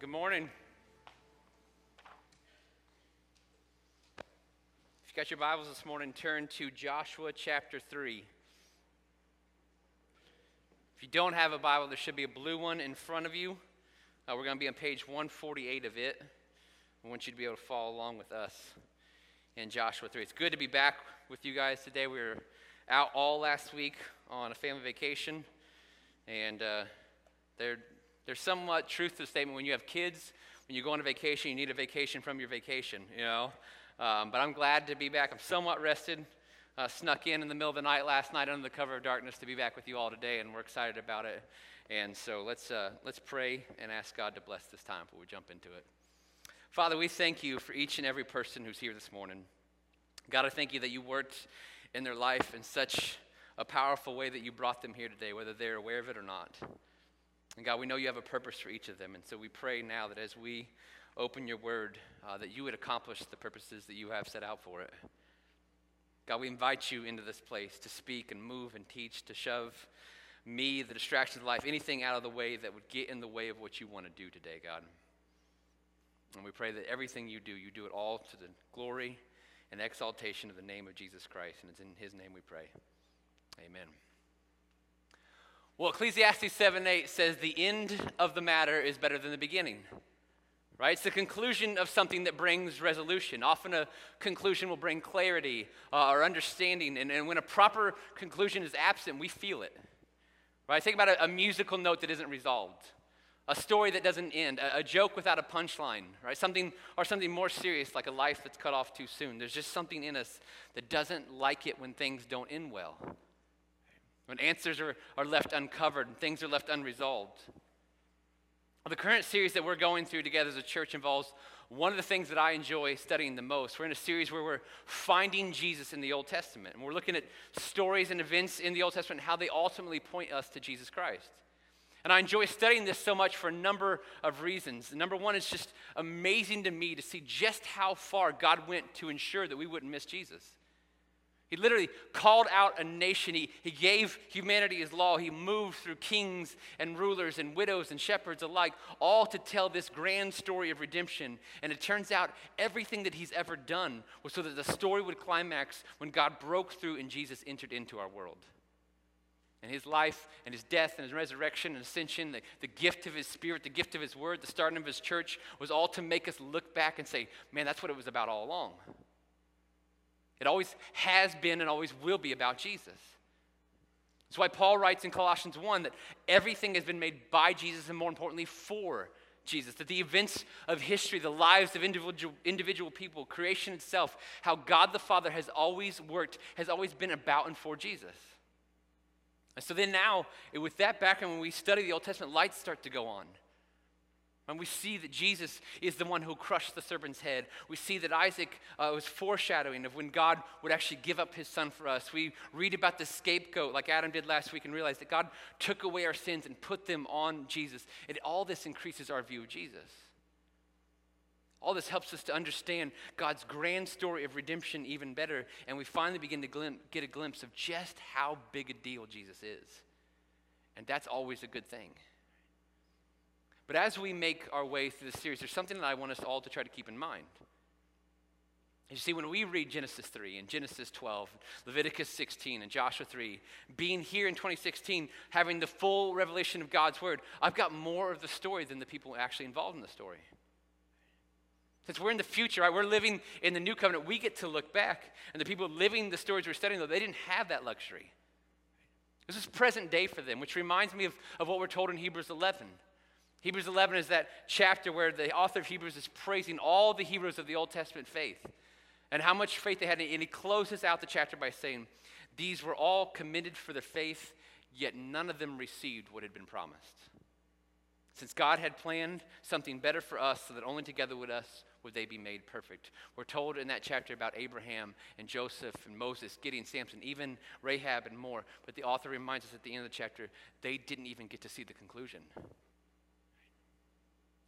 good morning. If you got your Bibles this morning, turn to Joshua chapter 3. If you don't have a Bible, there should be a blue one in front of you. Uh, we're going to be on page 148 of it. I want you to be able to follow along with us in Joshua 3. It's good to be back with you guys today. We were out all last week on a family vacation, and uh, there, there's somewhat truth to the statement when you have kids, when you go on a vacation, you need a vacation from your vacation, you know. Um, but I'm glad to be back. I'm somewhat rested. Uh, snuck in in the middle of the night last night under the cover of darkness to be back with you all today, and we're excited about it. And so let's, uh, let's pray and ask God to bless this time before we jump into it. Father, we thank you for each and every person who's here this morning. God, I thank you that you worked in their life in such a powerful way that you brought them here today, whether they're aware of it or not. And God, we know you have a purpose for each of them. And so we pray now that as we open your word, uh, that you would accomplish the purposes that you have set out for it. God, we invite you into this place to speak and move and teach, to shove me, the distractions of life, anything out of the way that would get in the way of what you want to do today, God. And we pray that everything you do, you do it all to the glory and exaltation of the name of Jesus Christ. And it's in his name we pray. Amen. Well, Ecclesiastes 7 8 says the end of the matter is better than the beginning. Right? It's the conclusion of something that brings resolution. Often a conclusion will bring clarity uh, or understanding. And, and when a proper conclusion is absent, we feel it. Right? Think about a, a musical note that isn't resolved, a story that doesn't end, a, a joke without a punchline, right? Something or something more serious like a life that's cut off too soon. There's just something in us that doesn't like it when things don't end well when answers are, are left uncovered and things are left unresolved. The current series that we're going through together as a church involves one of the things that I enjoy studying the most. We're in a series where we're finding Jesus in the Old Testament. And we're looking at stories and events in the Old Testament and how they ultimately point us to Jesus Christ. And I enjoy studying this so much for a number of reasons. Number one, it's just amazing to me to see just how far God went to ensure that we wouldn't miss Jesus. He literally called out a nation. He, he gave humanity his law. He moved through kings and rulers and widows and shepherds alike, all to tell this grand story of redemption. And it turns out everything that he's ever done was so that the story would climax when God broke through and Jesus entered into our world. And his life and his death and his resurrection and ascension, the, the gift of his spirit, the gift of his word, the starting of his church was all to make us look back and say, man, that's what it was about all along. It always has been and always will be about Jesus. That's why Paul writes in Colossians 1 that everything has been made by Jesus and more importantly for Jesus. That the events of history, the lives of individual, individual people, creation itself, how God the Father has always worked, has always been about and for Jesus. And so then now, with that background, when we study the Old Testament, lights start to go on. And we see that Jesus is the one who crushed the serpent's head. We see that Isaac uh, was foreshadowing of when God would actually give up his son for us. We read about the scapegoat, like Adam did last week, and realize that God took away our sins and put them on Jesus. And all this increases our view of Jesus. All this helps us to understand God's grand story of redemption even better. And we finally begin to glim- get a glimpse of just how big a deal Jesus is. And that's always a good thing. But as we make our way through this series, there's something that I want us all to try to keep in mind. You see, when we read Genesis 3 and Genesis 12, Leviticus 16 and Joshua 3, being here in 2016, having the full revelation of God's word, I've got more of the story than the people actually involved in the story. Since we're in the future, right, we're living in the new covenant, we get to look back. And the people living the stories we're studying, though, they didn't have that luxury. This is present day for them, which reminds me of, of what we're told in Hebrews 11. Hebrews 11 is that chapter where the author of Hebrews is praising all the heroes of the Old Testament faith and how much faith they had. And he closes out the chapter by saying, These were all commended for their faith, yet none of them received what had been promised. Since God had planned something better for us, so that only together with us would they be made perfect. We're told in that chapter about Abraham and Joseph and Moses, Gideon, Samson, even Rahab and more. But the author reminds us at the end of the chapter, they didn't even get to see the conclusion.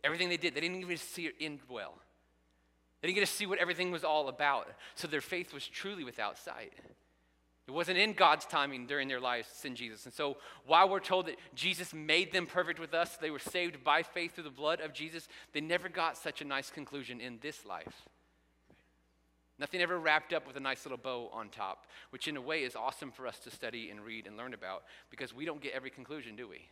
Everything they did, they didn't even see it end well. They didn't get to see what everything was all about. So their faith was truly without sight. It wasn't in God's timing during their lives to send Jesus. And so, while we're told that Jesus made them perfect with us, they were saved by faith through the blood of Jesus, they never got such a nice conclusion in this life. Nothing ever wrapped up with a nice little bow on top, which in a way is awesome for us to study and read and learn about because we don't get every conclusion, do we?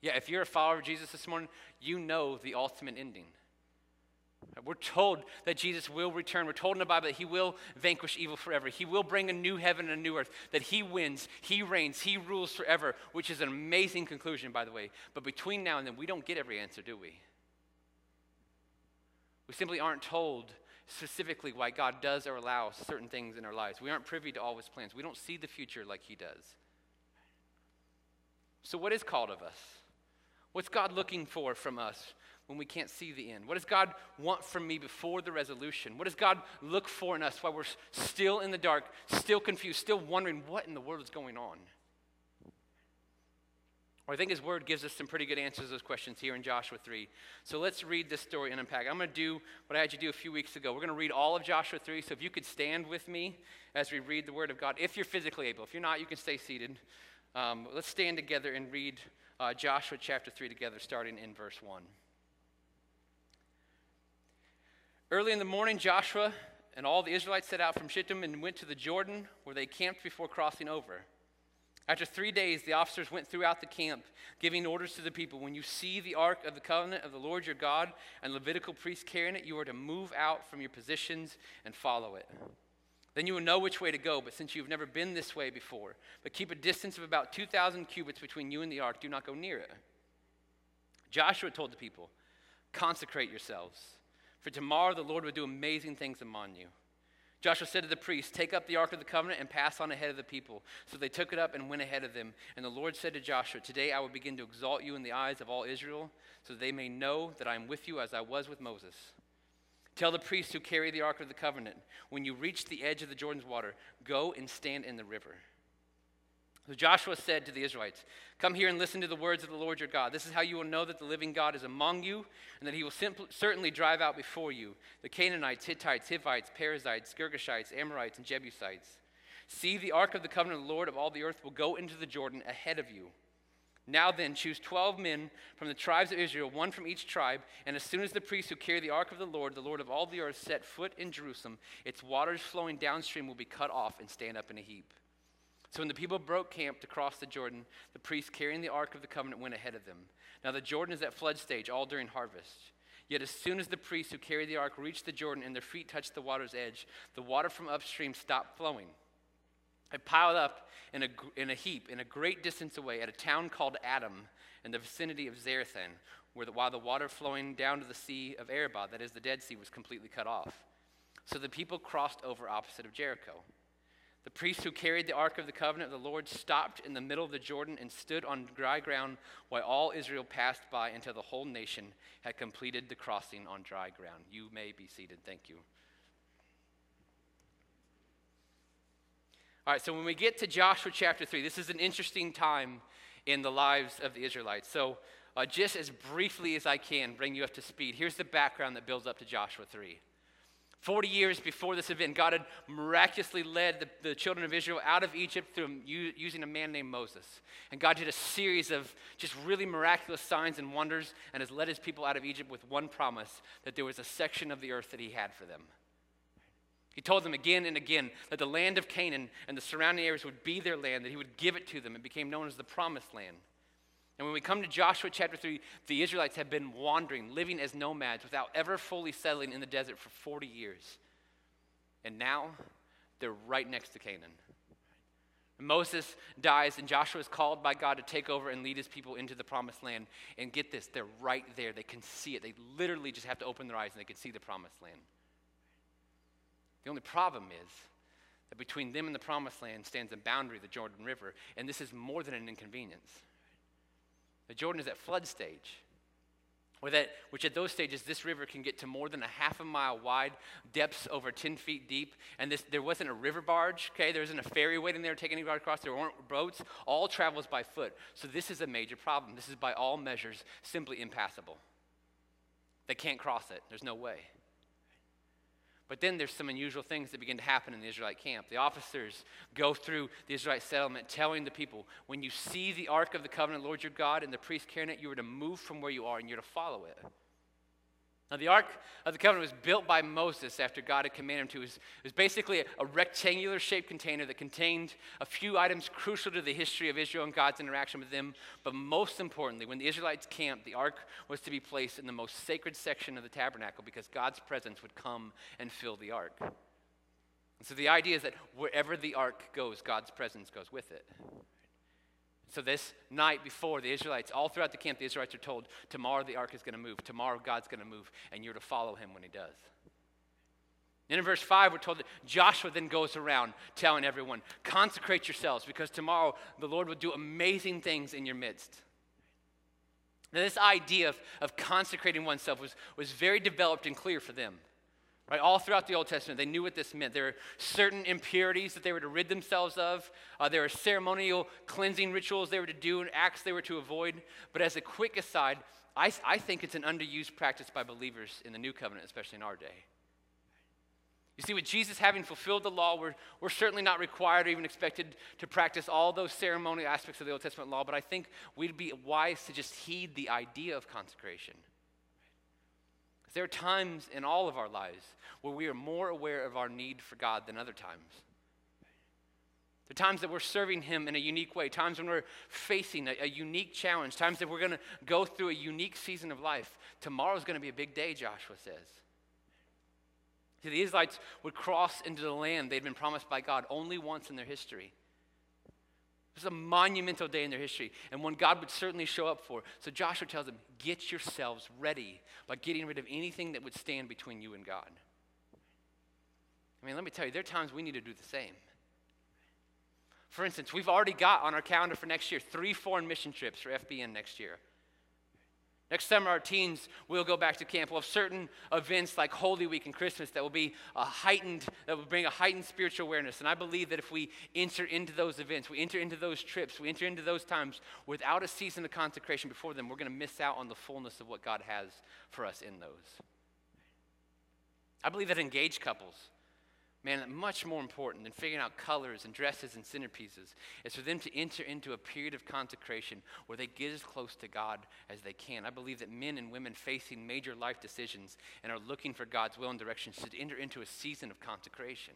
Yeah, if you're a follower of Jesus this morning, you know the ultimate ending. We're told that Jesus will return. We're told in the Bible that he will vanquish evil forever. He will bring a new heaven and a new earth, that he wins, he reigns, he rules forever, which is an amazing conclusion, by the way. But between now and then, we don't get every answer, do we? We simply aren't told specifically why God does or allows certain things in our lives. We aren't privy to all his plans. We don't see the future like he does. So, what is called of us? What's God looking for from us when we can't see the end? What does God want from me before the resolution? What does God look for in us while we're still in the dark, still confused, still wondering what in the world is going on? Well, I think his word gives us some pretty good answers to those questions here in Joshua 3. So let's read this story and unpack. I'm going to do what I had you do a few weeks ago. We're going to read all of Joshua 3. So if you could stand with me as we read the word of God, if you're physically able. If you're not, you can stay seated. Um, let's stand together and read uh, Joshua chapter 3 together, starting in verse 1. Early in the morning, Joshua and all the Israelites set out from Shittim and went to the Jordan, where they camped before crossing over. After three days, the officers went throughout the camp, giving orders to the people When you see the ark of the covenant of the Lord your God and Levitical priests carrying it, you are to move out from your positions and follow it. Then you will know which way to go, but since you've never been this way before, but keep a distance of about 2,000 cubits between you and the ark, do not go near it. Joshua told the people, Consecrate yourselves, for tomorrow the Lord will do amazing things among you. Joshua said to the priests, Take up the Ark of the Covenant and pass on ahead of the people. So they took it up and went ahead of them. And the Lord said to Joshua, Today I will begin to exalt you in the eyes of all Israel, so they may know that I am with you as I was with Moses. Tell the priests who carry the Ark of the Covenant, when you reach the edge of the Jordan's water, go and stand in the river. So Joshua said to the Israelites, Come here and listen to the words of the Lord your God. This is how you will know that the living God is among you, and that he will certainly drive out before you the Canaanites, Hittites, Hivites, Perizzites, Girgashites, Amorites, and Jebusites. See, the ark of the covenant of the Lord of all the earth will go into the Jordan ahead of you. Now then, choose 12 men from the tribes of Israel, one from each tribe, and as soon as the priests who carry the ark of the Lord, the Lord of all the earth, set foot in Jerusalem, its waters flowing downstream will be cut off and stand up in a heap. So when the people broke camp to cross the Jordan, the priests carrying the Ark of the Covenant went ahead of them. Now the Jordan is at flood stage, all during harvest. Yet as soon as the priests who carried the ark reached the Jordan and their feet touched the water's edge, the water from upstream stopped flowing. It piled up in a, in a heap in a great distance away at a town called Adam in the vicinity of Zarethan, where the, while the water flowing down to the Sea of Arabah, that is the Dead Sea, was completely cut off. So the people crossed over opposite of Jericho. The priests who carried the Ark of the Covenant of the Lord stopped in the middle of the Jordan and stood on dry ground while all Israel passed by until the whole nation had completed the crossing on dry ground. You may be seated. Thank you. All right, so when we get to Joshua chapter 3, this is an interesting time in the lives of the Israelites. So, uh, just as briefly as I can, bring you up to speed. Here's the background that builds up to Joshua 3. 40 years before this event, God had miraculously led the, the children of Israel out of Egypt through using a man named Moses. And God did a series of just really miraculous signs and wonders and has led his people out of Egypt with one promise that there was a section of the earth that he had for them. He told them again and again that the land of Canaan and the surrounding areas would be their land, that he would give it to them. It became known as the promised land. And when we come to Joshua chapter 3, the Israelites have been wandering, living as nomads without ever fully settling in the desert for 40 years. And now they're right next to Canaan. Moses dies, and Joshua is called by God to take over and lead his people into the promised land. And get this, they're right there. They can see it. They literally just have to open their eyes and they can see the promised land. The only problem is that between them and the promised land stands a boundary, of the Jordan River, and this is more than an inconvenience. The Jordan is at flood stage. That, which at those stages, this river can get to more than a half a mile wide, depths over 10 feet deep. And this, there wasn't a river barge, okay? There wasn't a ferry waiting there taking anybody across. There weren't boats. All travels by foot. So this is a major problem. This is, by all measures, simply impassable. They can't cross it. There's no way. But then there's some unusual things that begin to happen in the Israelite camp. The officers go through the Israelite settlement telling the people, when you see the Ark of the Covenant, Lord your God, and the priest carrying it, you are to move from where you are and you're to follow it. Now, the Ark of the Covenant was built by Moses after God had commanded him to. It was, it was basically a, a rectangular shaped container that contained a few items crucial to the history of Israel and God's interaction with them. But most importantly, when the Israelites camped, the Ark was to be placed in the most sacred section of the tabernacle because God's presence would come and fill the Ark. And so the idea is that wherever the Ark goes, God's presence goes with it. So, this night before, the Israelites, all throughout the camp, the Israelites are told, tomorrow the ark is going to move. Tomorrow God's going to move, and you're to follow him when he does. Then in verse 5, we're told that Joshua then goes around telling everyone, consecrate yourselves because tomorrow the Lord will do amazing things in your midst. Now, this idea of, of consecrating oneself was, was very developed and clear for them. Right, all throughout the Old Testament, they knew what this meant. There were certain impurities that they were to rid themselves of. Uh, there were ceremonial cleansing rituals they were to do and acts they were to avoid. But as a quick aside, I, I think it's an underused practice by believers in the New Covenant, especially in our day. You see, with Jesus having fulfilled the law, we're, we're certainly not required or even expected to practice all those ceremonial aspects of the Old Testament law, but I think we'd be wise to just heed the idea of consecration. There are times in all of our lives where we are more aware of our need for God than other times. There are times that we're serving Him in a unique way, times when we're facing a, a unique challenge, times that we're going to go through a unique season of life. Tomorrow's going to be a big day, Joshua says. See, the Israelites would cross into the land they'd been promised by God only once in their history. It was a monumental day in their history and one God would certainly show up for. So Joshua tells them, Get yourselves ready by getting rid of anything that would stand between you and God. I mean, let me tell you, there are times we need to do the same. For instance, we've already got on our calendar for next year three foreign mission trips for FBN next year. Next summer, our teens will go back to camp. We'll have certain events like Holy Week and Christmas that will be a heightened, that will bring a heightened spiritual awareness. And I believe that if we enter into those events, we enter into those trips, we enter into those times without a season of consecration before them, we're going to miss out on the fullness of what God has for us in those. I believe that engaged couples Man, much more important than figuring out colors and dresses and centerpieces is for them to enter into a period of consecration where they get as close to God as they can. I believe that men and women facing major life decisions and are looking for God's will and direction should enter into a season of consecration.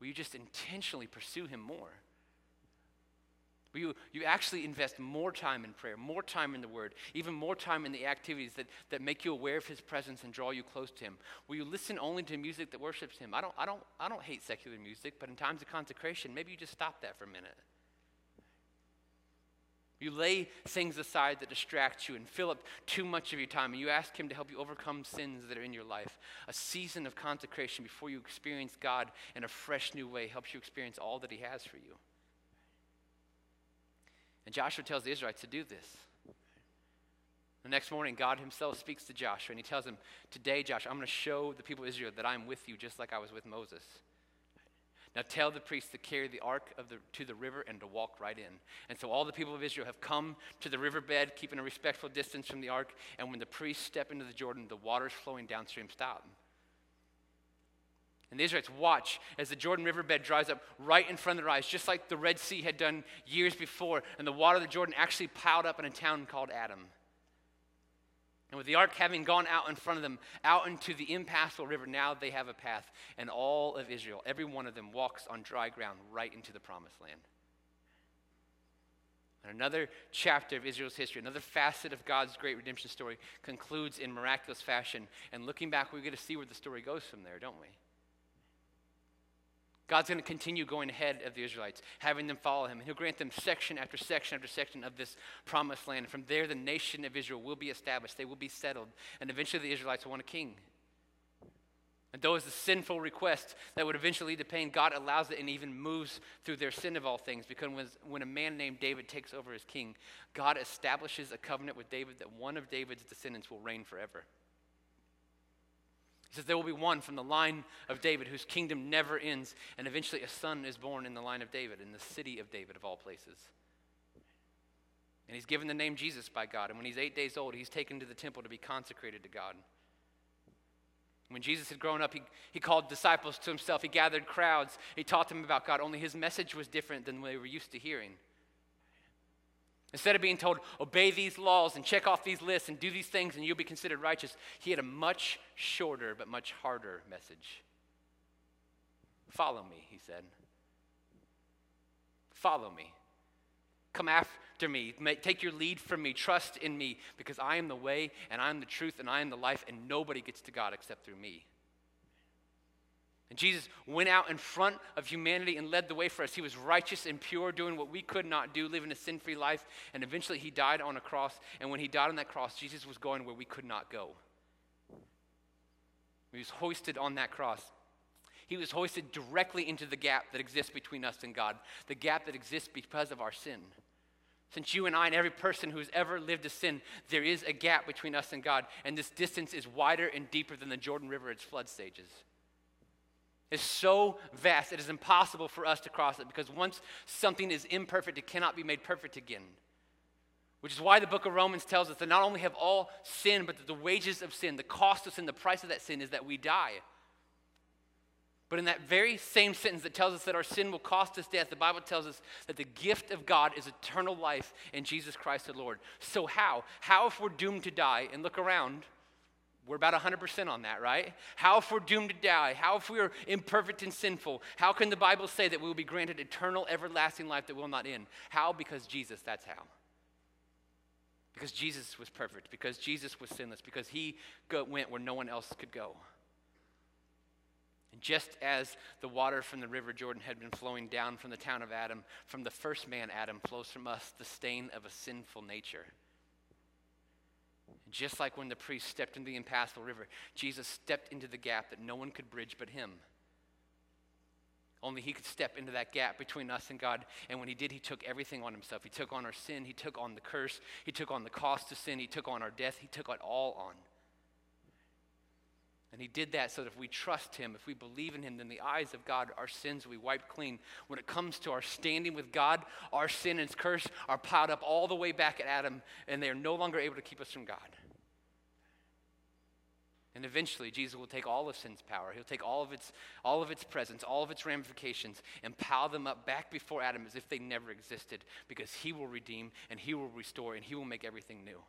Will you just intentionally pursue Him more? Will you, you actually invest more time in prayer, more time in the Word, even more time in the activities that, that make you aware of His presence and draw you close to Him? Will you listen only to music that worships Him? I don't, I don't, I don't hate secular music, but in times of consecration, maybe you just stop that for a minute. You lay things aside that distract you and fill up too much of your time, and you ask Him to help you overcome sins that are in your life. A season of consecration before you experience God in a fresh new way helps you experience all that He has for you. And Joshua tells the Israelites to do this. The next morning, God himself speaks to Joshua and he tells him, Today, Joshua, I'm going to show the people of Israel that I'm with you just like I was with Moses. Now tell the priests to carry the ark the, to the river and to walk right in. And so all the people of Israel have come to the riverbed, keeping a respectful distance from the ark. And when the priests step into the Jordan, the waters flowing downstream stop. And the Israelites watch as the Jordan riverbed dries up right in front of their eyes, just like the Red Sea had done years before. And the water of the Jordan actually piled up in a town called Adam. And with the ark having gone out in front of them, out into the impassable river, now they have a path. And all of Israel, every one of them, walks on dry ground right into the promised land. And another chapter of Israel's history, another facet of God's great redemption story, concludes in miraculous fashion. And looking back, we get to see where the story goes from there, don't we? God's going to continue going ahead of the Israelites, having them follow him. And he'll grant them section after section after section of this promised land. And from there, the nation of Israel will be established, they will be settled. And eventually, the Israelites will want a king. And though it's a sinful request that would eventually lead to pain, God allows it and even moves through their sin of all things. Because when, when a man named David takes over as king, God establishes a covenant with David that one of David's descendants will reign forever. Says, There will be one from the line of David whose kingdom never ends, and eventually a son is born in the line of David, in the city of David, of all places. And he's given the name Jesus by God. And when he's eight days old, he's taken to the temple to be consecrated to God. When Jesus had grown up, he, he called disciples to himself. He gathered crowds. He taught them about God, only his message was different than they were used to hearing. Instead of being told, obey these laws and check off these lists and do these things and you'll be considered righteous, he had a much shorter but much harder message. Follow me, he said. Follow me. Come after me. Take your lead from me. Trust in me because I am the way and I am the truth and I am the life, and nobody gets to God except through me. And Jesus went out in front of humanity and led the way for us. He was righteous and pure, doing what we could not do, living a sin free life. And eventually he died on a cross. And when he died on that cross, Jesus was going where we could not go. He was hoisted on that cross. He was hoisted directly into the gap that exists between us and God, the gap that exists because of our sin. Since you and I and every person who has ever lived a sin, there is a gap between us and God, and this distance is wider and deeper than the Jordan River at its flood stages is so vast, it is impossible for us to cross it because once something is imperfect, it cannot be made perfect again. Which is why the book of Romans tells us that not only have all sin, but that the wages of sin, the cost of sin, the price of that sin is that we die. But in that very same sentence that tells us that our sin will cost us death, the Bible tells us that the gift of God is eternal life in Jesus Christ the Lord. So, how? How, if we're doomed to die and look around, we're about 100% on that, right? How if we're doomed to die? How if we're imperfect and sinful? How can the Bible say that we will be granted eternal, everlasting life that will not end? How? Because Jesus, that's how. Because Jesus was perfect, because Jesus was sinless, because he went where no one else could go. And just as the water from the river Jordan had been flowing down from the town of Adam, from the first man Adam flows from us the stain of a sinful nature. Just like when the priest stepped into the impassable river, Jesus stepped into the gap that no one could bridge but him. Only he could step into that gap between us and God. And when he did, he took everything on himself. He took on our sin, he took on the curse, he took on the cost of sin, he took on our death, he took it all on. And he did that so that if we trust him, if we believe in him, then the eyes of God, our sins we wipe clean. When it comes to our standing with God, our sin and curse are piled up all the way back at Adam, and they are no longer able to keep us from God. And eventually, Jesus will take all of sin's power. He'll take all of its, all of its presence, all of its ramifications, and pile them up back before Adam as if they never existed, because he will redeem and he will restore and he will make everything new.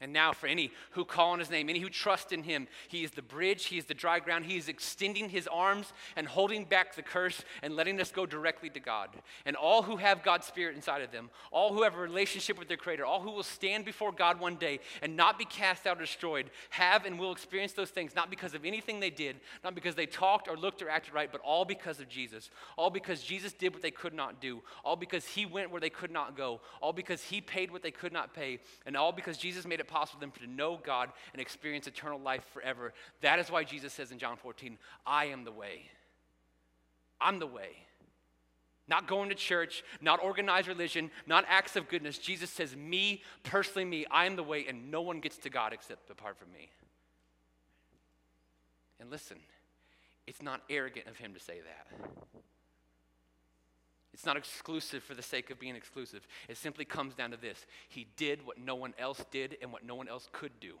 And now, for any who call on his name, any who trust in him, he is the bridge, he is the dry ground, he is extending his arms and holding back the curse and letting us go directly to God. And all who have God's Spirit inside of them, all who have a relationship with their Creator, all who will stand before God one day and not be cast out or destroyed, have and will experience those things, not because of anything they did, not because they talked or looked or acted right, but all because of Jesus. All because Jesus did what they could not do, all because he went where they could not go, all because he paid what they could not pay, and all because Jesus made it possible for them to know God and experience eternal life forever. That is why Jesus says in John 14, I am the way. I'm the way. Not going to church, not organized religion, not acts of goodness. Jesus says, Me, personally, me, I am the way, and no one gets to God except apart from me. And listen, it's not arrogant of him to say that. It's not exclusive for the sake of being exclusive. It simply comes down to this He did what no one else did and what no one else could do.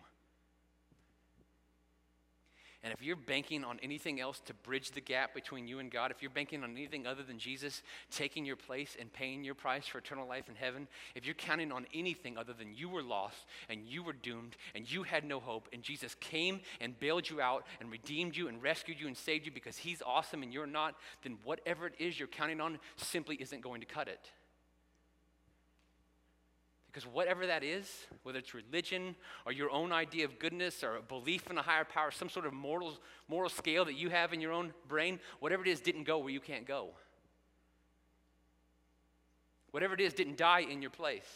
And if you're banking on anything else to bridge the gap between you and God, if you're banking on anything other than Jesus taking your place and paying your price for eternal life in heaven, if you're counting on anything other than you were lost and you were doomed and you had no hope, and Jesus came and bailed you out and redeemed you and rescued you and saved you because he's awesome and you're not, then whatever it is you're counting on simply isn't going to cut it. Because whatever that is, whether it's religion or your own idea of goodness or a belief in a higher power, some sort of moral, moral scale that you have in your own brain, whatever it is didn't go where you can't go. Whatever it is didn't die in your place.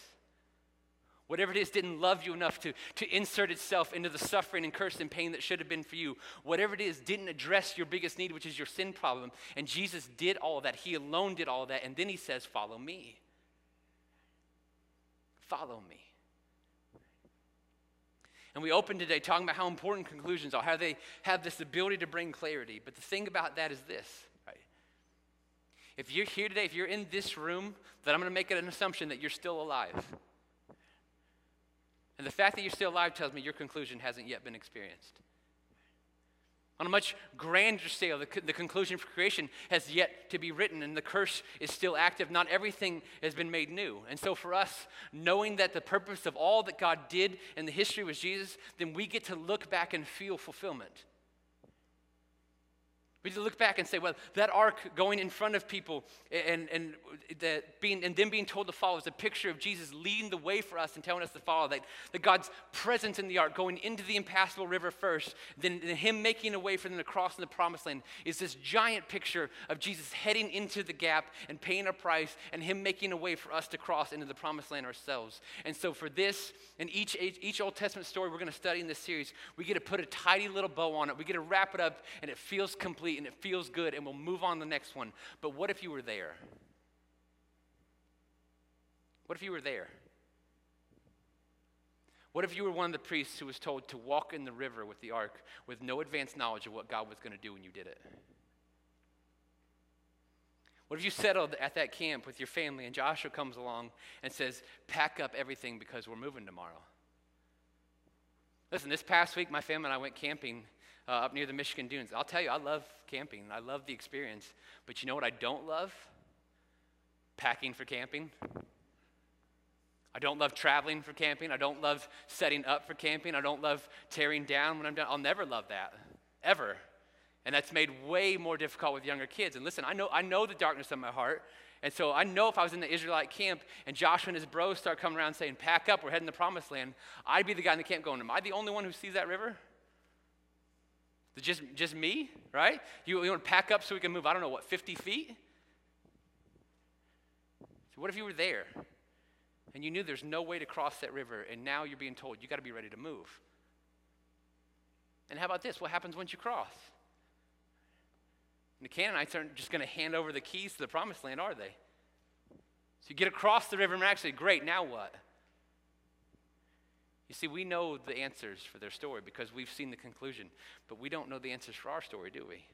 Whatever it is didn't love you enough to, to insert itself into the suffering and curse and pain that should have been for you. Whatever it is didn't address your biggest need, which is your sin problem. And Jesus did all that. He alone did all that. And then he says, Follow me. Follow me. And we open today talking about how important conclusions are, how they have this ability to bring clarity. But the thing about that is this, right? If you're here today, if you're in this room, then I'm going to make it an assumption that you're still alive. And the fact that you're still alive tells me your conclusion hasn't yet been experienced. On a much grander scale, the, the conclusion for creation has yet to be written, and the curse is still active. Not everything has been made new. And so, for us, knowing that the purpose of all that God did in the history was Jesus, then we get to look back and feel fulfillment. We look back and say, well, that ark going in front of people and, and, that being, and them being told to follow is a picture of Jesus leading the way for us and telling us to follow. That, that God's presence in the ark going into the impassable river first, then, then Him making a way for them to cross in the promised land is this giant picture of Jesus heading into the gap and paying a price and Him making a way for us to cross into the promised land ourselves. And so, for this and each, each Old Testament story we're going to study in this series, we get to put a tidy little bow on it. We get to wrap it up and it feels complete complete and it feels good and we'll move on to the next one. But what if you were there? What if you were there? What if you were one of the priests who was told to walk in the river with the ark with no advanced knowledge of what God was going to do when you did it? What if you settled at that camp with your family and Joshua comes along and says, Pack up everything because we're moving tomorrow? Listen, this past week, my family and I went camping uh, up near the Michigan dunes. I'll tell you, I love camping. I love the experience. But you know what I don't love? Packing for camping. I don't love traveling for camping. I don't love setting up for camping. I don't love tearing down when I'm done. I'll never love that, ever. And that's made way more difficult with younger kids. And listen, I know, I know the darkness of my heart. And so I know if I was in the Israelite camp and Joshua and his bros start coming around saying, Pack up, we're heading to the promised land, I'd be the guy in the camp going, Am I the only one who sees that river? Just, just me, right? You, you want to pack up so we can move, I don't know, what, 50 feet? So what if you were there and you knew there's no way to cross that river and now you're being told you got to be ready to move? And how about this? What happens once you cross? And the Canaanites aren't just going to hand over the keys to the promised land, are they? So you get across the river and actually, great, now what? You see, we know the answers for their story because we've seen the conclusion, but we don't know the answers for our story, do we?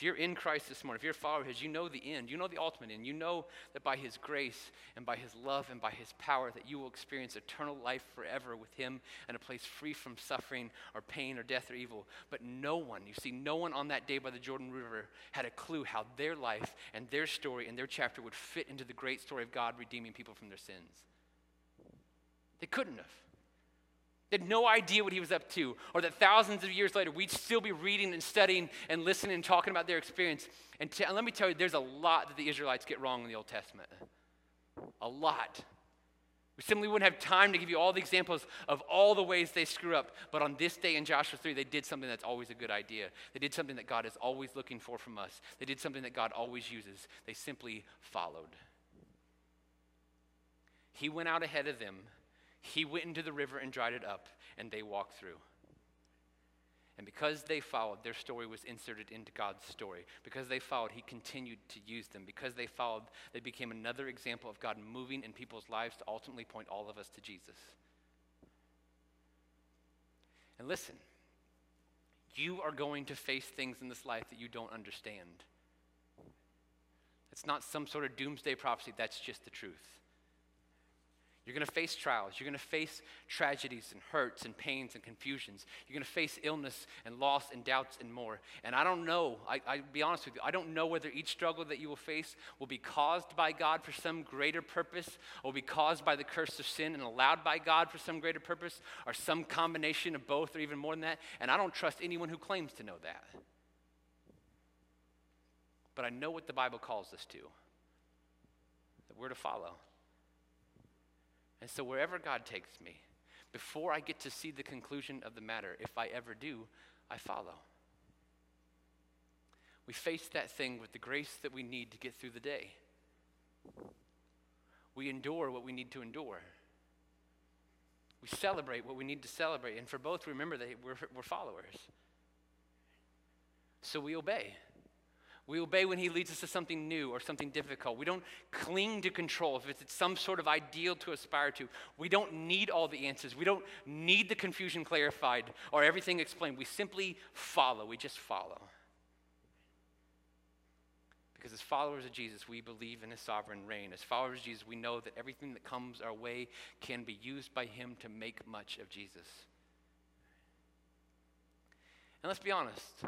If you're in Christ this morning, if you're a follower of His, you know the end. You know the ultimate end. You know that by His grace and by His love and by His power that you will experience eternal life forever with Him and a place free from suffering or pain or death or evil. But no one, you see, no one on that day by the Jordan River had a clue how their life and their story and their chapter would fit into the great story of God redeeming people from their sins. They couldn't have. They had no idea what he was up to, or that thousands of years later, we'd still be reading and studying and listening and talking about their experience. And, t- and let me tell you, there's a lot that the Israelites get wrong in the Old Testament. A lot. We simply wouldn't have time to give you all the examples of all the ways they screw up. But on this day in Joshua 3, they did something that's always a good idea. They did something that God is always looking for from us. They did something that God always uses. They simply followed. He went out ahead of them he went into the river and dried it up, and they walked through. And because they followed, their story was inserted into God's story. Because they followed, He continued to use them. Because they followed, they became another example of God moving in people's lives to ultimately point all of us to Jesus. And listen, you are going to face things in this life that you don't understand. It's not some sort of doomsday prophecy, that's just the truth. You're going to face trials. You're going to face tragedies and hurts and pains and confusions. You're going to face illness and loss and doubts and more. And I don't know, I'll be honest with you, I don't know whether each struggle that you will face will be caused by God for some greater purpose, or will be caused by the curse of sin and allowed by God for some greater purpose, or some combination of both, or even more than that. And I don't trust anyone who claims to know that. But I know what the Bible calls us to that we're to follow. And so, wherever God takes me, before I get to see the conclusion of the matter, if I ever do, I follow. We face that thing with the grace that we need to get through the day. We endure what we need to endure. We celebrate what we need to celebrate. And for both, remember that we're, we're followers. So we obey. We obey when He leads us to something new or something difficult. We don't cling to control if it's some sort of ideal to aspire to. We don't need all the answers. We don't need the confusion clarified or everything explained. We simply follow. We just follow. Because as followers of Jesus, we believe in his sovereign reign. As followers of Jesus, we know that everything that comes our way can be used by him to make much of Jesus. And let's be honest.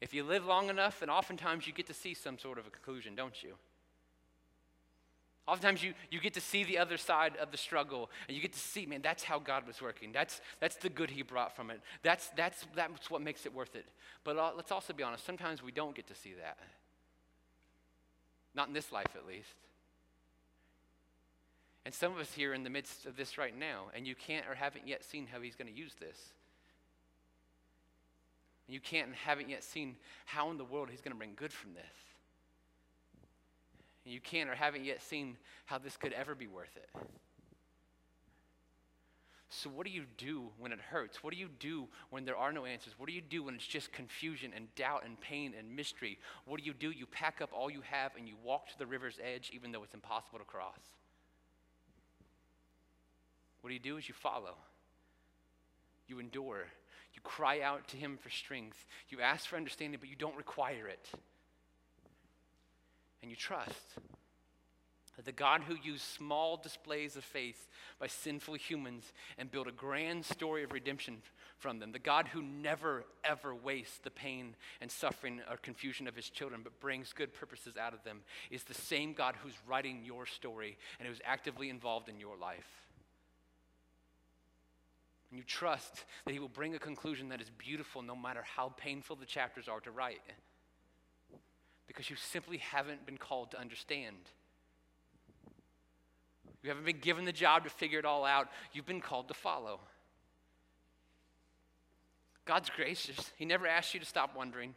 If you live long enough, then oftentimes you get to see some sort of a conclusion, don't you? Oftentimes you, you get to see the other side of the struggle and you get to see, man, that's how God was working. That's, that's the good he brought from it. That's, that's, that's what makes it worth it. But uh, let's also be honest, sometimes we don't get to see that. Not in this life, at least. And some of us here in the midst of this right now, and you can't or haven't yet seen how he's going to use this. And you can't and haven't yet seen how in the world he's going to bring good from this and you can't or haven't yet seen how this could ever be worth it. So, what do you do when it hurts? What do you do when there are no answers? What do you do when it's just confusion and doubt and pain and mystery? What do you do? You pack up all you have and you walk to the river's edge, even though it's impossible to cross. What do you do is you follow, you endure, you cry out to Him for strength, you ask for understanding, but you don't require it and you trust that the God who used small displays of faith by sinful humans and built a grand story of redemption from them, the God who never, ever wastes the pain and suffering or confusion of his children, but brings good purposes out of them, is the same God who's writing your story and who's actively involved in your life. And you trust that he will bring a conclusion that is beautiful no matter how painful the chapters are to write because you simply haven't been called to understand. You haven't been given the job to figure it all out. You've been called to follow. God's gracious. He never asks you to stop wondering.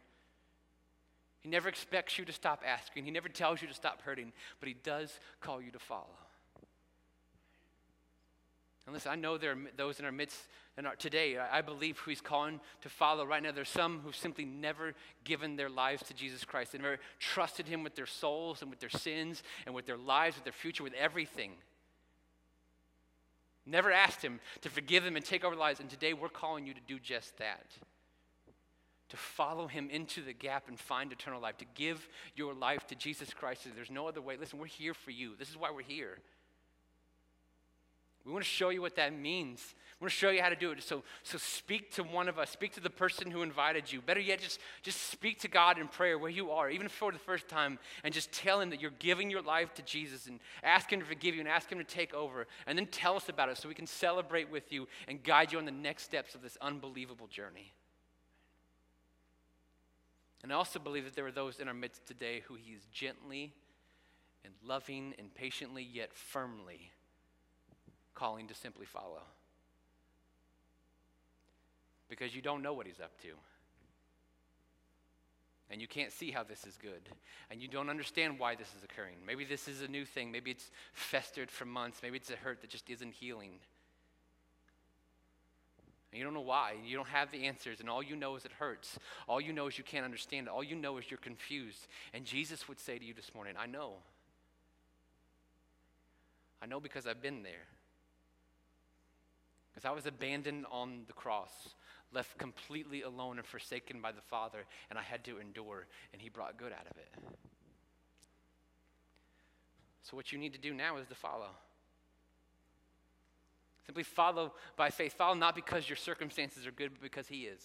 He never expects you to stop asking. He never tells you to stop hurting, but He does call you to follow. And listen, I know there are those in our midst our, today, I believe who he's calling to follow right now. There's some who've simply never given their lives to Jesus Christ. They've never trusted him with their souls and with their sins and with their lives, with their future, with everything. Never asked him to forgive them and take over lives. And today we're calling you to do just that. To follow him into the gap and find eternal life. To give your life to Jesus Christ. There's no other way. Listen, we're here for you. This is why we're here. We want to show you what that means. We want to show you how to do it. So, so speak to one of us. Speak to the person who invited you. Better yet, just, just speak to God in prayer where you are, even for the first time, and just tell Him that you're giving your life to Jesus and ask Him to forgive you and ask Him to take over. And then tell us about it so we can celebrate with you and guide you on the next steps of this unbelievable journey. And I also believe that there are those in our midst today who He is gently and loving and patiently, yet firmly calling to simply follow. Because you don't know what he's up to. And you can't see how this is good. And you don't understand why this is occurring. Maybe this is a new thing. Maybe it's festered for months. Maybe it's a hurt that just isn't healing. And you don't know why. You don't have the answers. And all you know is it hurts. All you know is you can't understand it. All you know is you're confused. And Jesus would say to you this morning, I know. I know because I've been there. Because I was abandoned on the cross, left completely alone and forsaken by the Father, and I had to endure, and He brought good out of it. So, what you need to do now is to follow. Simply follow by faith. Follow not because your circumstances are good, but because He is.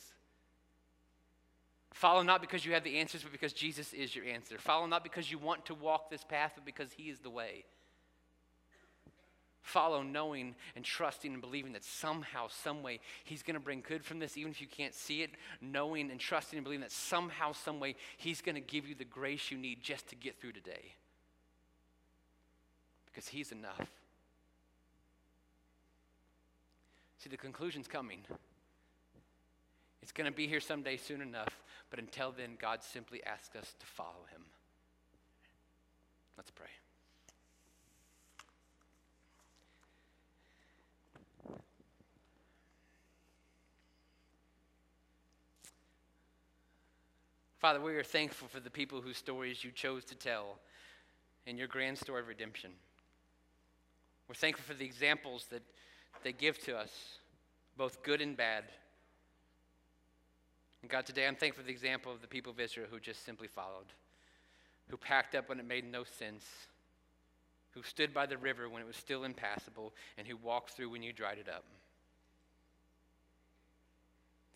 Follow not because you have the answers, but because Jesus is your answer. Follow not because you want to walk this path, but because He is the way follow knowing and trusting and believing that somehow, some way, He's going to bring good from this, even if you can't see it, knowing and trusting and believing that somehow, some way, He's going to give you the grace you need just to get through today. Because He's enough. See, the conclusion's coming. It's going to be here someday soon enough, but until then, God simply asks us to follow Him. Let's pray. Father, we are thankful for the people whose stories you chose to tell in your grand story of redemption. We're thankful for the examples that they give to us, both good and bad. And God, today I'm thankful for the example of the people of Israel who just simply followed. who packed up when it made no sense, who stood by the river when it was still impassable, and who walked through when you dried it up.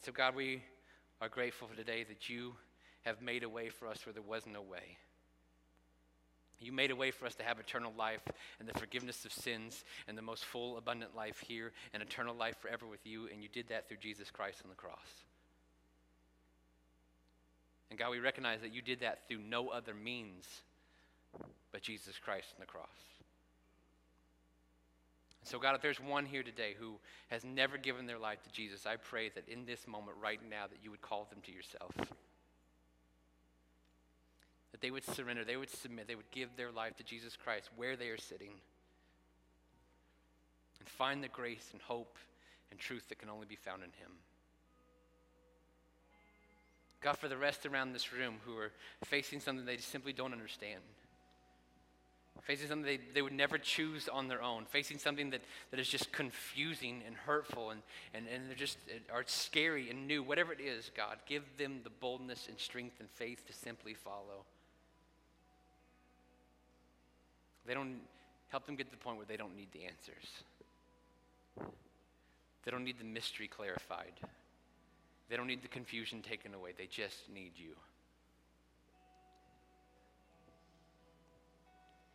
So, God, we are grateful for today that you have made a way for us where there was no way. You made a way for us to have eternal life and the forgiveness of sins and the most full, abundant life here and eternal life forever with you, and you did that through Jesus Christ on the cross. And God, we recognize that you did that through no other means but Jesus Christ on the cross. So, God, if there's one here today who has never given their life to Jesus, I pray that in this moment right now that you would call them to yourself. That they would surrender, they would submit, they would give their life to Jesus Christ where they are sitting and find the grace and hope and truth that can only be found in Him. God, for the rest around this room who are facing something they simply don't understand, facing something they, they would never choose on their own, facing something that, that is just confusing and hurtful and, and, and they're just are scary and new, whatever it is, God, give them the boldness and strength and faith to simply follow. They don't help them get to the point where they don't need the answers. They don't need the mystery clarified. They don't need the confusion taken away. They just need you.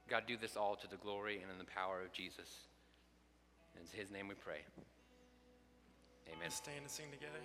God, do this all to the glory and in the power of Jesus. In his name we pray. Amen. Stand and sing together.